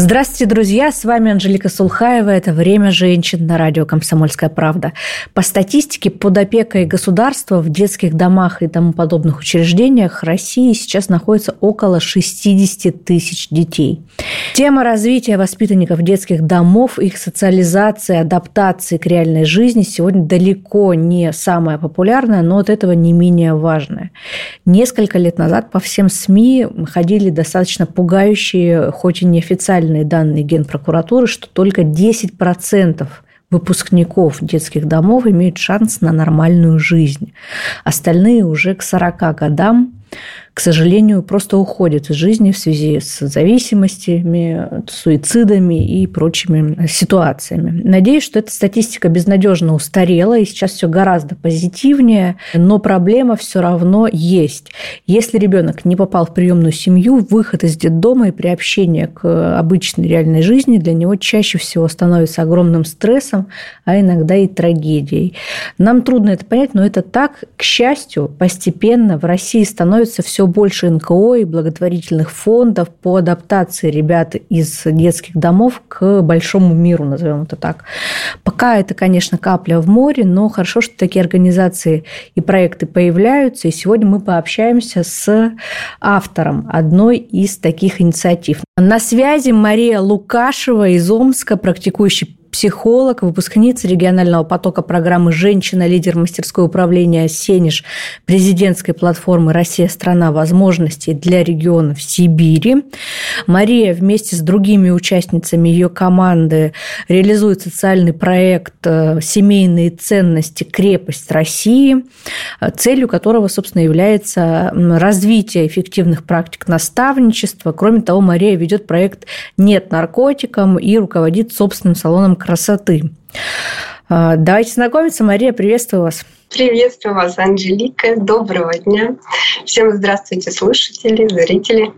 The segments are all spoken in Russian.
Здравствуйте, друзья! С вами Анжелика Сулхаева. Это «Время женщин» на радио «Комсомольская правда». По статистике, под опекой государства в детских домах и тому подобных учреждениях России сейчас находится около 60 тысяч детей. Тема развития воспитанников детских домов, их социализации, адаптации к реальной жизни сегодня далеко не самая популярная, но от этого не менее важная. Несколько лет назад по всем СМИ ходили достаточно пугающие, хоть и неофициальные официальные данные Генпрокуратуры, что только 10% выпускников детских домов имеют шанс на нормальную жизнь. Остальные уже к 40 годам к сожалению, просто уходят из жизни в связи с зависимостями, суицидами и прочими ситуациями. Надеюсь, что эта статистика безнадежно устарела, и сейчас все гораздо позитивнее, но проблема все равно есть. Если ребенок не попал в приемную семью, выход из детдома и приобщение к обычной реальной жизни для него чаще всего становится огромным стрессом, а иногда и трагедией. Нам трудно это понять, но это так. К счастью, постепенно в России становится все больше НКО и благотворительных фондов по адаптации ребят из детских домов к большому миру, назовем это так. Пока это, конечно, капля в море, но хорошо, что такие организации и проекты появляются. И сегодня мы пообщаемся с автором одной из таких инициатив. На связи Мария Лукашева из Омска, практикующий психолог, выпускница регионального потока программы «Женщина. Лидер мастерского управления Сенеж» президентской платформы «Россия. Страна возможностей для регионов Сибири». Мария вместе с другими участницами ее команды реализует социальный проект э, «Семейные ценности. Крепость России», целью которого, собственно, является развитие эффективных практик наставничества. Кроме того, Мария ведет проект «Нет наркотикам» и руководит собственным салоном красоты. А, давайте знакомиться. Мария, приветствую вас. Приветствую вас, Анжелика. Доброго дня. Всем здравствуйте, слушатели, зрители.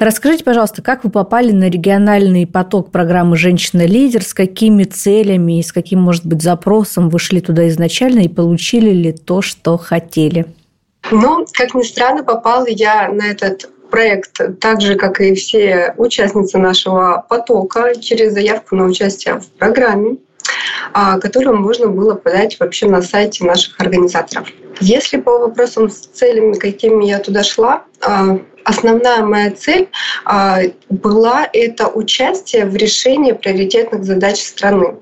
Расскажите, пожалуйста, как вы попали на региональный поток программы «Женщина-лидер», с какими целями и с каким, может быть, запросом вы шли туда изначально и получили ли то, что хотели? Ну, как ни странно, попала я на этот проект, так же, как и все участницы нашего потока, через заявку на участие в программе а, которую можно было подать вообще на сайте наших организаторов. Если по вопросам с целями, какими я туда шла, а, основная моя цель а, была это участие в решении приоритетных задач страны.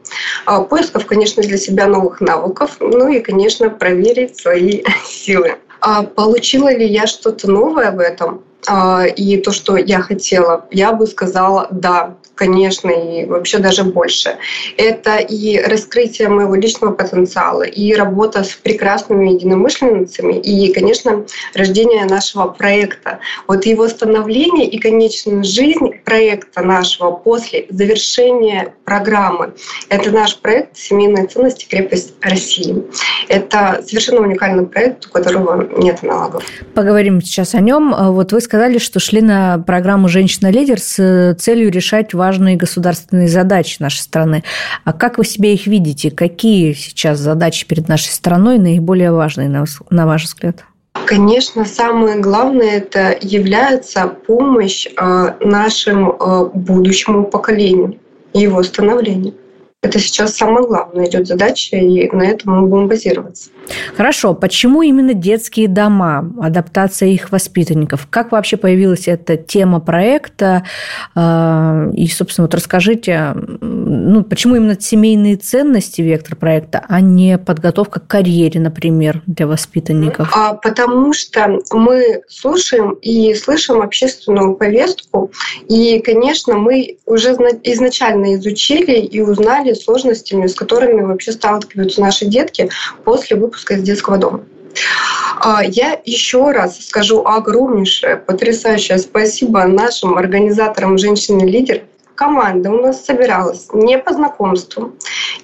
Поисков, конечно, для себя новых навыков, ну и, конечно, проверить свои силы. Получила ли я что-то новое в этом? И то, что я хотела, я бы сказала «да» конечно, и вообще даже больше. Это и раскрытие моего личного потенциала, и работа с прекрасными единомышленницами, и, конечно, рождение нашего проекта. Вот его становление и конечная жизнь проекта нашего после завершения программы. Это наш проект «Семейные ценности. Крепость России». Это совершенно уникальный проект, у которого нет аналогов. Поговорим сейчас о нем. Вот вы сказали, что шли на программу «Женщина-лидер» с целью решать важные важные государственные задачи нашей страны. А как вы себе их видите? Какие сейчас задачи перед нашей страной наиболее важные, на ваш взгляд? Конечно, самое главное это является помощь э, нашему э, будущему поколению его становлению. Это сейчас самое главное идет задача, и на этом мы будем базироваться. Хорошо. Почему именно детские дома, адаптация их воспитанников? Как вообще появилась эта тема проекта? А, и, собственно, вот расскажите, ну, почему именно семейные ценности вектор проекта, а не подготовка к карьере, например, для воспитанников? А, потому что мы слушаем и слышим общественную повестку, и, конечно, мы уже изначально изучили и узнали проблемами, сложностями, с которыми вообще сталкиваются наши детки после выпуска из детского дома. А, я еще раз скажу огромнейшее, потрясающее спасибо нашим организаторам «Женщины-лидер», команда у нас собиралась не по знакомству,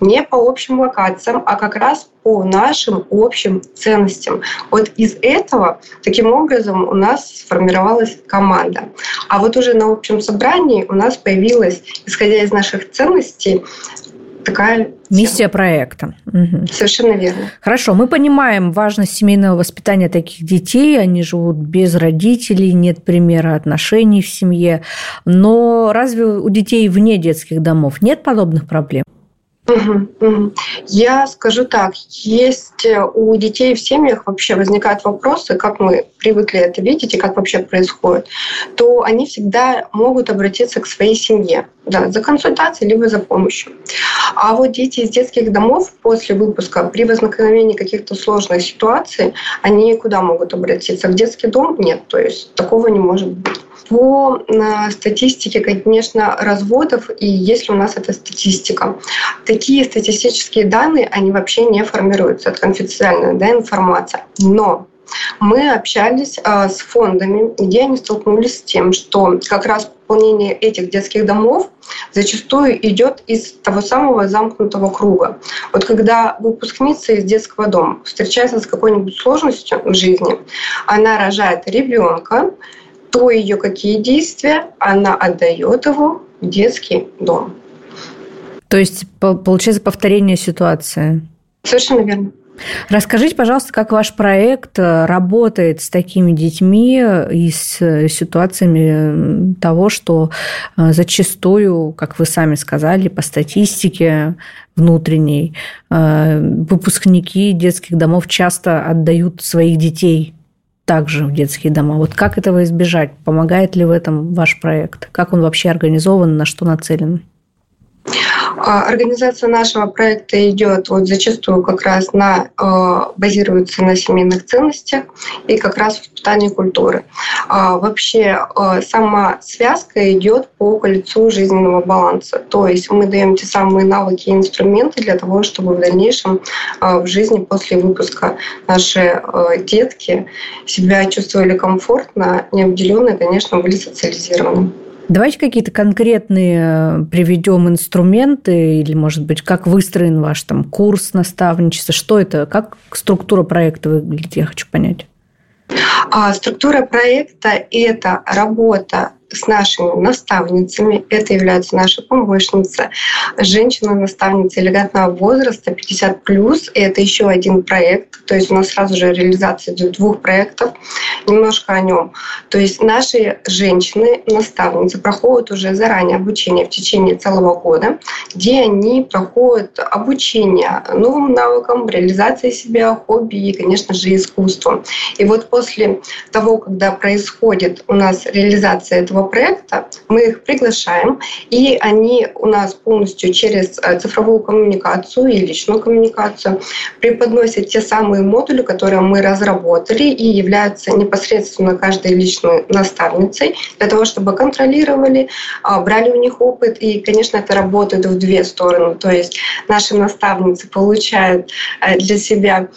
не по общим локациям, а как раз по нашим общим ценностям. Вот из этого таким образом у нас сформировалась команда. А вот уже на общем собрании у нас появилась, исходя из наших ценностей, такая миссия тема. проекта. Угу. Совершенно верно. Хорошо, мы понимаем важность семейного воспитания таких детей. Они живут без родителей, нет примера отношений в семье. Но разве у детей вне детских домов нет подобных проблем? Я скажу так, есть э, у детей в семьях вообще возникают вопросы, как мы привыкли это видеть и как вообще происходит, то они всегда могут обратиться к своей семье да, за консультацией либо за помощью. А вот дети из детских домов после выпуска при возникновении каких-то сложных ситуаций, они куда могут обратиться? В детский дом? Нет, то есть такого не может быть. По э, статистике, конечно, разводов, и если у нас эта статистика, такие статистические данные, они вообще не формируются, это конфиденциальная да, информация. Но мы общались э, с фондами, где они столкнулись с тем, что как раз пополнение этих детских домов зачастую идет из того самого замкнутого круга. Вот когда выпускница из детского дома встречается с какой-нибудь сложностью в жизни, она рожает ребенка, то ее какие действия, она отдает его в детский дом. То есть получается повторение ситуации. Совершенно верно. Расскажите, пожалуйста, как ваш проект э, работает с такими детьми и с э, ситуациями того, что э, зачастую, как вы сами сказали, по статистике внутренней, выпускники детских домов часто отдают своих детей также в детские дома. Вот как этого избежать? Помогает ли в этом ваш проект? Как он вообще организован, на что нацелен? А, организация нашего проекта идет вот зачастую как раз на а, базируется на семейных ценностях и как раз воспитании культуры. А, вообще сама связка идет по кольцу жизненного баланса. То есть мы даем те самые навыки и инструменты для того, чтобы в дальнейшем в жизни после выпуска наши детки себя чувствовали комфортно, не обделенные, конечно, были социализированы. Давайте какие-то конкретные э, приведем инструменты или, может быть, как выстроен ваш там курс наставничества, что это, как структура проекта выглядит, я хочу понять. А структура проекта – это работа с нашими наставницами. Это является наша помощница, женщина-наставница элегантного возраста 50 плюс. И это еще один проект. То есть у нас сразу же реализация двух проектов. Немножко о нем. То есть наши женщины-наставницы проходят уже заранее обучение в течение целого года, где они проходят обучение новым навыкам, реализации себя, хобби и, конечно же, искусству. И вот после того, когда происходит у нас реализация этого этого проекта, мы их приглашаем, и они у нас полностью через э, цифровую коммуникацию и личную коммуникацию преподносят те самые модули, которые мы разработали и являются непосредственно каждой личной наставницей для того, чтобы контролировали, а, брали у них опыт. И, конечно, это работает в две стороны. То есть наши наставницы получают э, для себя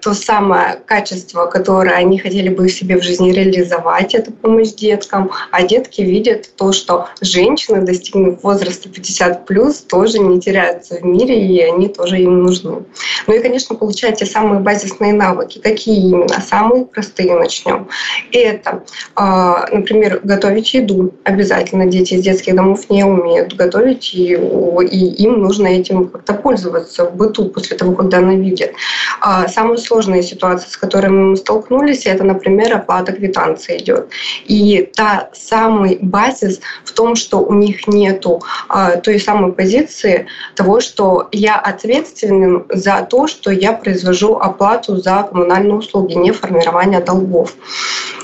то самое качество, которое они хотели бы в себе в жизни реализовать, это помощь деткам, а детки видят то, что женщины, достигнув возраста 50 плюс, тоже не теряются в мире, и они тоже им нужны. Ну и, конечно, получать те самые базисные навыки. Какие именно? Самые простые начнем. Это, а, например, готовить еду. Обязательно дети из детских домов не умеют готовить, и, и им нужно этим как-то пользоваться в быту после того, когда она видит. А, самые сложные ситуации, с которыми мы столкнулись, это, например, оплата квитанции идет. И та самая самый базис в том, что у них нету а, той самой позиции того, что я ответственен за то, что я произвожу оплату за коммунальные услуги, не формирование долгов.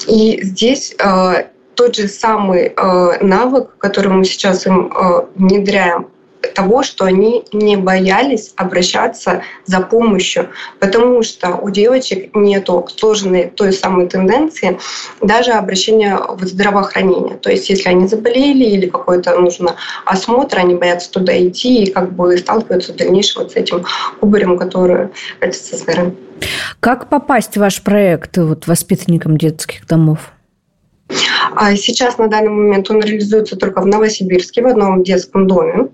И здесь а, тот же самый а, навык, который мы сейчас им а, внедряем, того, что они не боялись обращаться за помощью, потому что у девочек нету сложной той самой тенденции даже обращения в здравоохранение. То есть если они заболели или какой-то нужно осмотр, они боятся туда идти и как бы сталкиваются в дальнейшем вот с этим кубарем, который катится с. Как попасть в ваш проект вот, воспитанникам детских домов? А сейчас на данный момент он реализуется только в Новосибирске, в одном детском доме.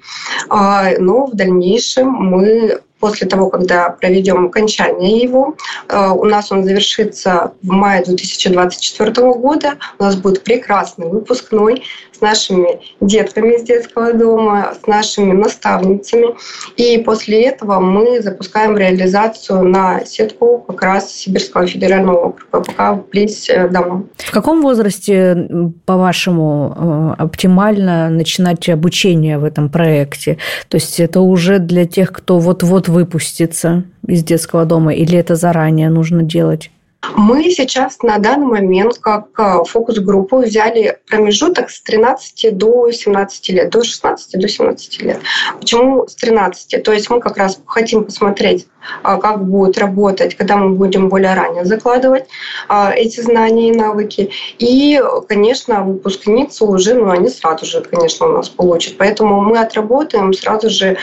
А, но в дальнейшем мы после того, когда проведем окончание его. Э, у нас он завершится в мае 2024 года. У нас будет прекрасный выпускной с нашими детками из детского дома, с нашими наставницами. И после этого мы запускаем реализацию на сетку как раз Сибирского федерального округа, пока близ э, дома. В каком возрасте, по-вашему, э, оптимально начинать обучение в этом проекте? То есть это уже для тех, кто вот-вот выпустится из детского дома, или это заранее нужно делать? Мы сейчас на данный момент как э, фокус-группу взяли промежуток с 13 до 17 лет, до 16 до 17 лет. Почему с 13? То есть мы как раз хотим посмотреть, э, как будет работать, когда мы будем более ранее закладывать э, эти знания и навыки. И, конечно, выпускницы уже, ну, они сразу же, конечно, у нас получат. Поэтому мы отработаем сразу же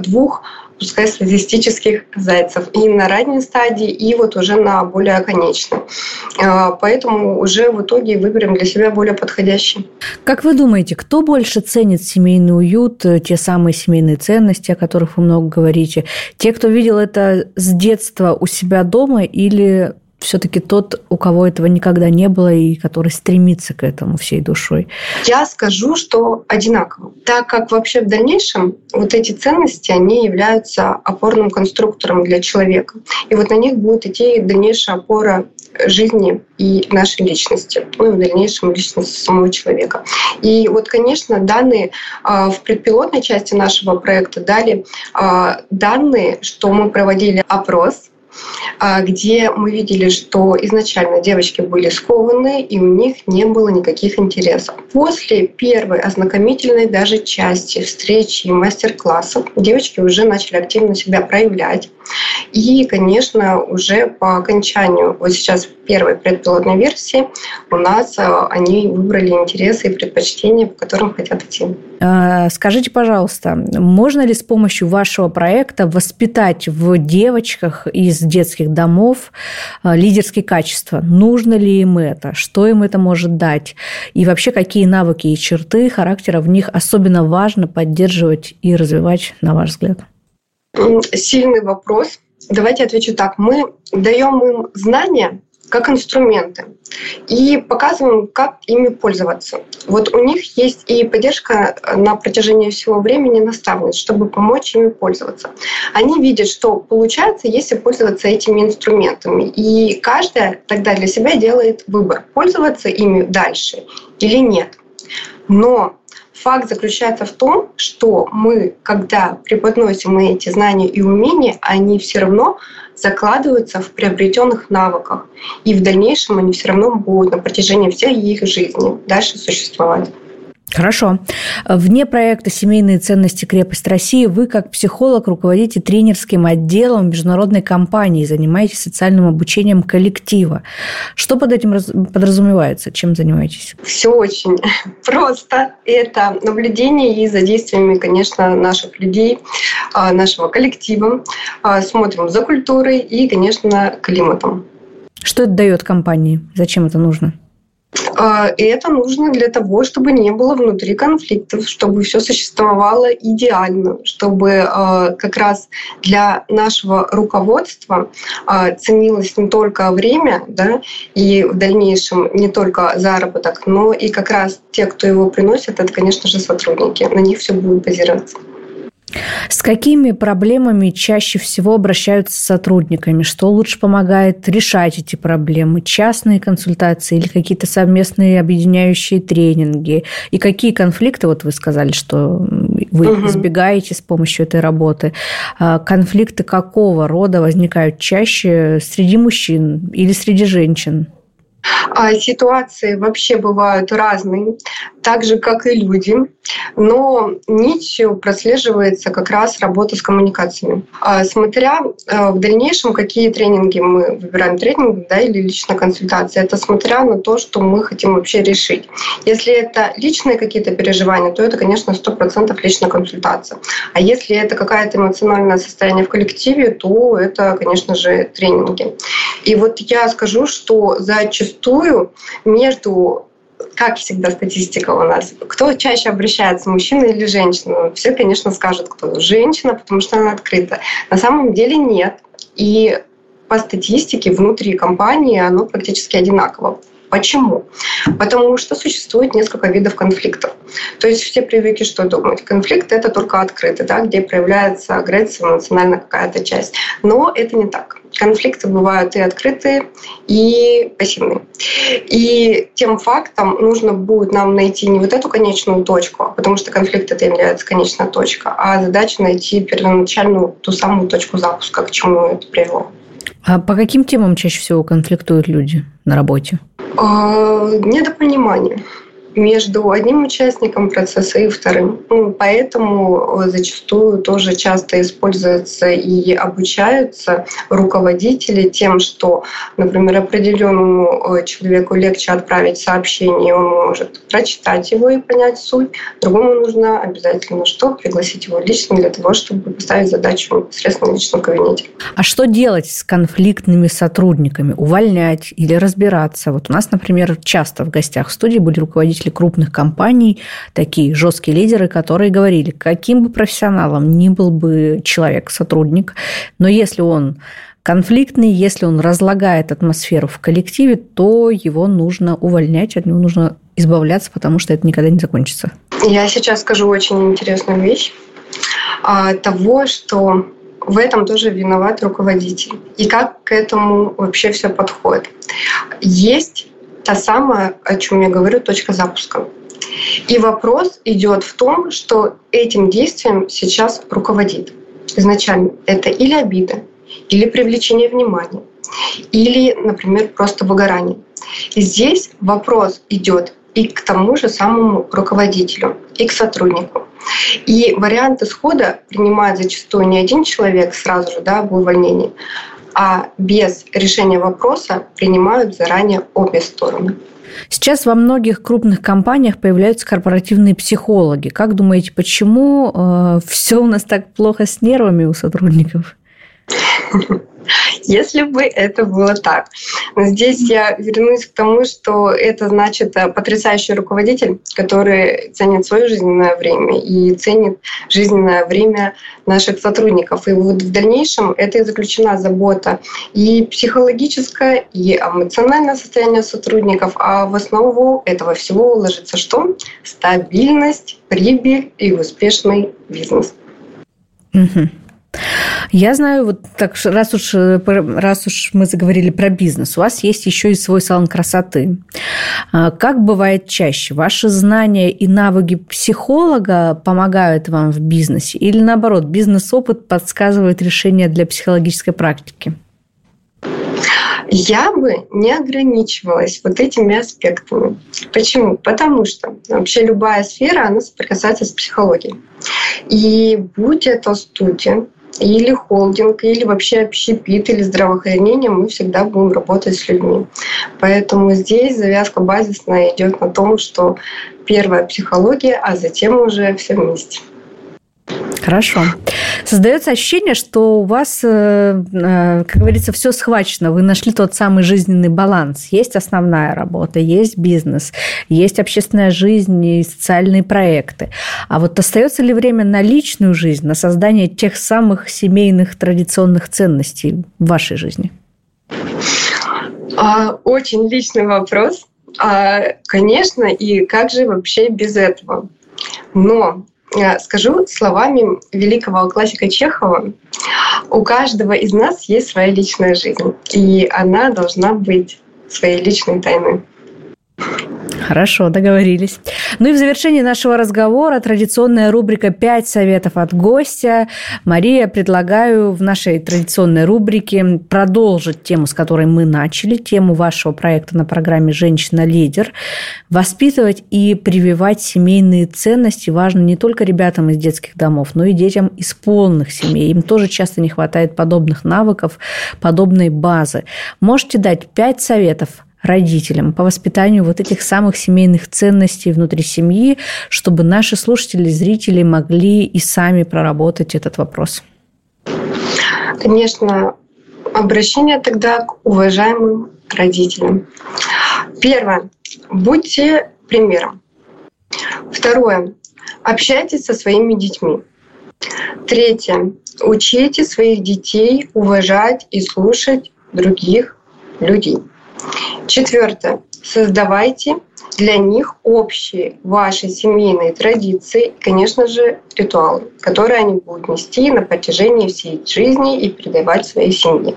двух пускай статистических зайцев и на ранней стадии, и вот уже на более конечной. А, поэтому уже в итоге выберем для себя более подходящий. Как вы думаете, кто больше ценит семейный уют, э, те самые семейные ценности, о которых вы много говорите? Те, кто видел это с детства у себя дома или все-таки тот, у кого этого никогда не было и который стремится к этому всей душой? Я скажу, что одинаково. Так как вообще в дальнейшем вот эти ценности, они являются опорным конструктором для человека. И вот на них будет идти дальнейшая опора жизни и нашей личности, ну и в дальнейшем личности самого человека. И вот, конечно, данные а, в предпилотной части нашего проекта дали а, данные, что мы проводили опрос где мы видели, что изначально девочки были скованы, и у них не было никаких интересов. После первой ознакомительной даже части встречи и мастер-классов девочки уже начали активно себя проявлять. И, конечно, уже по окончанию, вот сейчас первой предпилотной версии, у нас а, они выбрали интересы и предпочтения, по которым хотят идти. А, скажите, пожалуйста, можно ли с помощью вашего проекта воспитать в девочках из детских домов а, лидерские качества? Нужно ли им это? Что им это может дать? И вообще, какие навыки и черты характера в них особенно важно поддерживать и развивать, на ваш взгляд? Сильный вопрос. Давайте отвечу так. Мы даем им знания, как инструменты и показываем, как ими пользоваться. Вот у них есть и поддержка на протяжении всего времени наставниц, чтобы помочь ими пользоваться. Они видят, что получается, если пользоваться этими инструментами. И каждая тогда для себя делает выбор, пользоваться ими дальше или нет. Но Факт заключается в том, что мы, когда преподносим эти знания и умения, они все равно закладываются в приобретенных навыках. И в дальнейшем они все равно будут на протяжении всей их жизни дальше существовать. Хорошо. Вне проекта «Семейные ценности. Крепость России» вы, как психолог, руководите тренерским отделом международной компании, занимаетесь социальным обучением коллектива. Что под этим подразумевается? Чем занимаетесь? Все очень просто. Это наблюдение и за действиями, конечно, наших людей, а, нашего коллектива. А, смотрим за культурой и, конечно, климатом. Что это дает компании? Зачем это нужно? А, и это нужно для того, чтобы не было внутри конфликтов, чтобы все существовало идеально, чтобы а, как раз для нашего руководства а, ценилось не только время, да, и в дальнейшем не только заработок, но и как раз те, кто его приносит, это, конечно же, сотрудники. На них все будет базироваться. С какими проблемами чаще всего обращаются с сотрудниками? Что лучше помогает решать эти проблемы? Частные консультации или какие-то совместные объединяющие тренинги? И какие конфликты, вот вы сказали, что вы угу. избегаете с помощью этой работы, а конфликты какого рода возникают чаще среди мужчин или среди женщин? А ситуации вообще бывают разные, так же, как и люди, но нитью прослеживается как раз работа с коммуникациями. А смотря э, в дальнейшем, какие тренинги мы выбираем, тренинг да, или личная консультация, это смотря на то, что мы хотим вообще решить. Если это личные какие-то переживания, то это, конечно, 100% личная консультация. А если это какое-то эмоциональное состояние в коллективе, то это, конечно же, тренинги. И вот я скажу, что зачастую между как всегда статистика у нас, кто чаще обращается, мужчина или женщина? Все, конечно, скажут, кто женщина, потому что она открыта. На самом деле нет. И по статистике внутри компании оно практически одинаково. Почему? Потому что существует несколько видов конфликтов. То есть все привыкли что думать? Конфликт – это только открытый, да, где проявляется агрессия, эмоциональная какая-то часть. Но это не так. Конфликты бывают и открытые, и пассивные. И тем фактом нужно будет нам найти не вот эту конечную точку, потому что конфликт это является конечная точка, а задача найти первоначальную ту самую точку запуска, к чему это привело. А по каким темам чаще всего конфликтуют люди на работе? А, недопонимание между одним участником процесса и вторым. Ну, поэтому зачастую тоже часто используются и обучаются руководители тем, что, например, определенному э, человеку легче отправить сообщение, он может прочитать его и понять суть. Другому нужно обязательно что? Пригласить его лично для того, чтобы поставить задачу непосредственно в личном кабинете. А что делать с конфликтными сотрудниками? Увольнять или разбираться? Вот у нас, например, часто в гостях в студии были руководители руководители крупных компаний, такие жесткие лидеры, которые говорили, каким бы профессионалом ни был бы человек, сотрудник, но если он конфликтный, если он разлагает атмосферу в коллективе, то его нужно увольнять, от него нужно избавляться, потому что это никогда не закончится. Я сейчас скажу очень интересную вещь а, того, что в этом тоже виноват руководитель. И как к этому вообще все подходит. Есть та самая, о чем я говорю, точка запуска. И вопрос идет в том, что этим действием сейчас руководит. Изначально это или обида, или привлечение внимания, или, например, просто выгорание. И здесь вопрос идет и к тому же самому руководителю, и к сотруднику. И вариант исхода принимает зачастую не один человек сразу же да, об увольнении, а без решения вопроса принимают заранее обе стороны. Сейчас во многих крупных компаниях появляются корпоративные психологи. Как думаете, почему э, все у нас так плохо с нервами у сотрудников? Если бы это было так. Но здесь я вернусь к тому, что это значит э, потрясающий руководитель, который ценит свое жизненное время и ценит жизненное время наших сотрудников. И вот в дальнейшем это и заключена забота и психологическое, и эмоциональное состояние сотрудников, а в основу этого всего ложится что? Стабильность, прибыль и успешный бизнес. Угу. Я знаю, вот так, раз уж, э, раз уж мы заговорили про бизнес, у вас есть еще и свой салон красоты. А как бывает чаще? Ваши знания и навыки психолога помогают вам в бизнесе? Или наоборот, бизнес-опыт подсказывает решение для психологической практики? Я бы не ограничивалась вот этими аспектами. Почему? Потому что вообще любая сфера, она соприкасается с психологией. И будь это студия, или холдинг, или вообще общепит, или здравоохранение, мы всегда будем работать с людьми. Поэтому здесь завязка базисная идет на том, что первая психология, а затем уже все вместе. Хорошо. Создается ощущение, что у вас, э, э, как говорится, все схвачено. Вы нашли тот самый жизненный баланс. Есть основная работа, есть бизнес, есть общественная жизнь и социальные проекты. А вот остается ли время на личную жизнь, на создание тех самых семейных традиционных ценностей в вашей жизни? А, очень личный вопрос. А, конечно, и как же вообще без этого? Но скажу словами великого классика Чехова, у каждого из нас есть своя личная жизнь, и она должна быть своей личной тайной. Хорошо, договорились. Ну и в завершении нашего разговора традиционная рубрика «Пять советов от гостя». Мария, предлагаю в нашей традиционной рубрике продолжить тему, с которой мы начали, тему вашего проекта на программе «Женщина-лидер». Воспитывать и прививать семейные ценности важно не только ребятам из детских домов, но и детям из полных семей. Им тоже часто не хватает подобных навыков, подобной базы. Можете дать пять советов родителям по воспитанию вот этих самых семейных ценностей внутри семьи, чтобы наши слушатели, зрители могли и сами проработать этот вопрос? Конечно, обращение тогда к уважаемым родителям. Первое. Будьте примером. Второе. Общайтесь со своими детьми. Третье. Учите своих детей уважать и слушать других людей. Четвертое. Создавайте для них общие ваши семейные традиции, и, конечно же, ритуалы, которые они будут нести на протяжении всей жизни и передавать своей семье.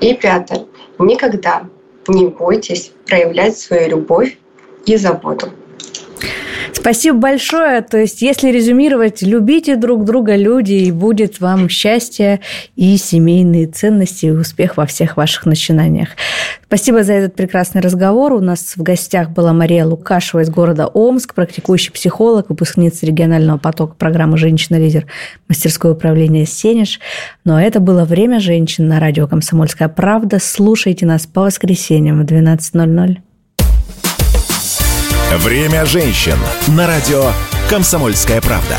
И пятое. Никогда не бойтесь проявлять свою любовь и заботу. Спасибо большое. То есть, если резюмировать, любите друг друга, люди, и будет вам счастье и семейные ценности, и успех во всех ваших начинаниях. Спасибо за этот прекрасный разговор. У нас в гостях была Мария Лукашева из города Омск, практикующий психолог, выпускница регионального потока программы «Женщина-лидер» мастерское управление «Сенеж». Но это было «Время женщин» на радио «Комсомольская правда». Слушайте нас по воскресеньям в 12.00. Время женщин на радио «Комсомольская правда».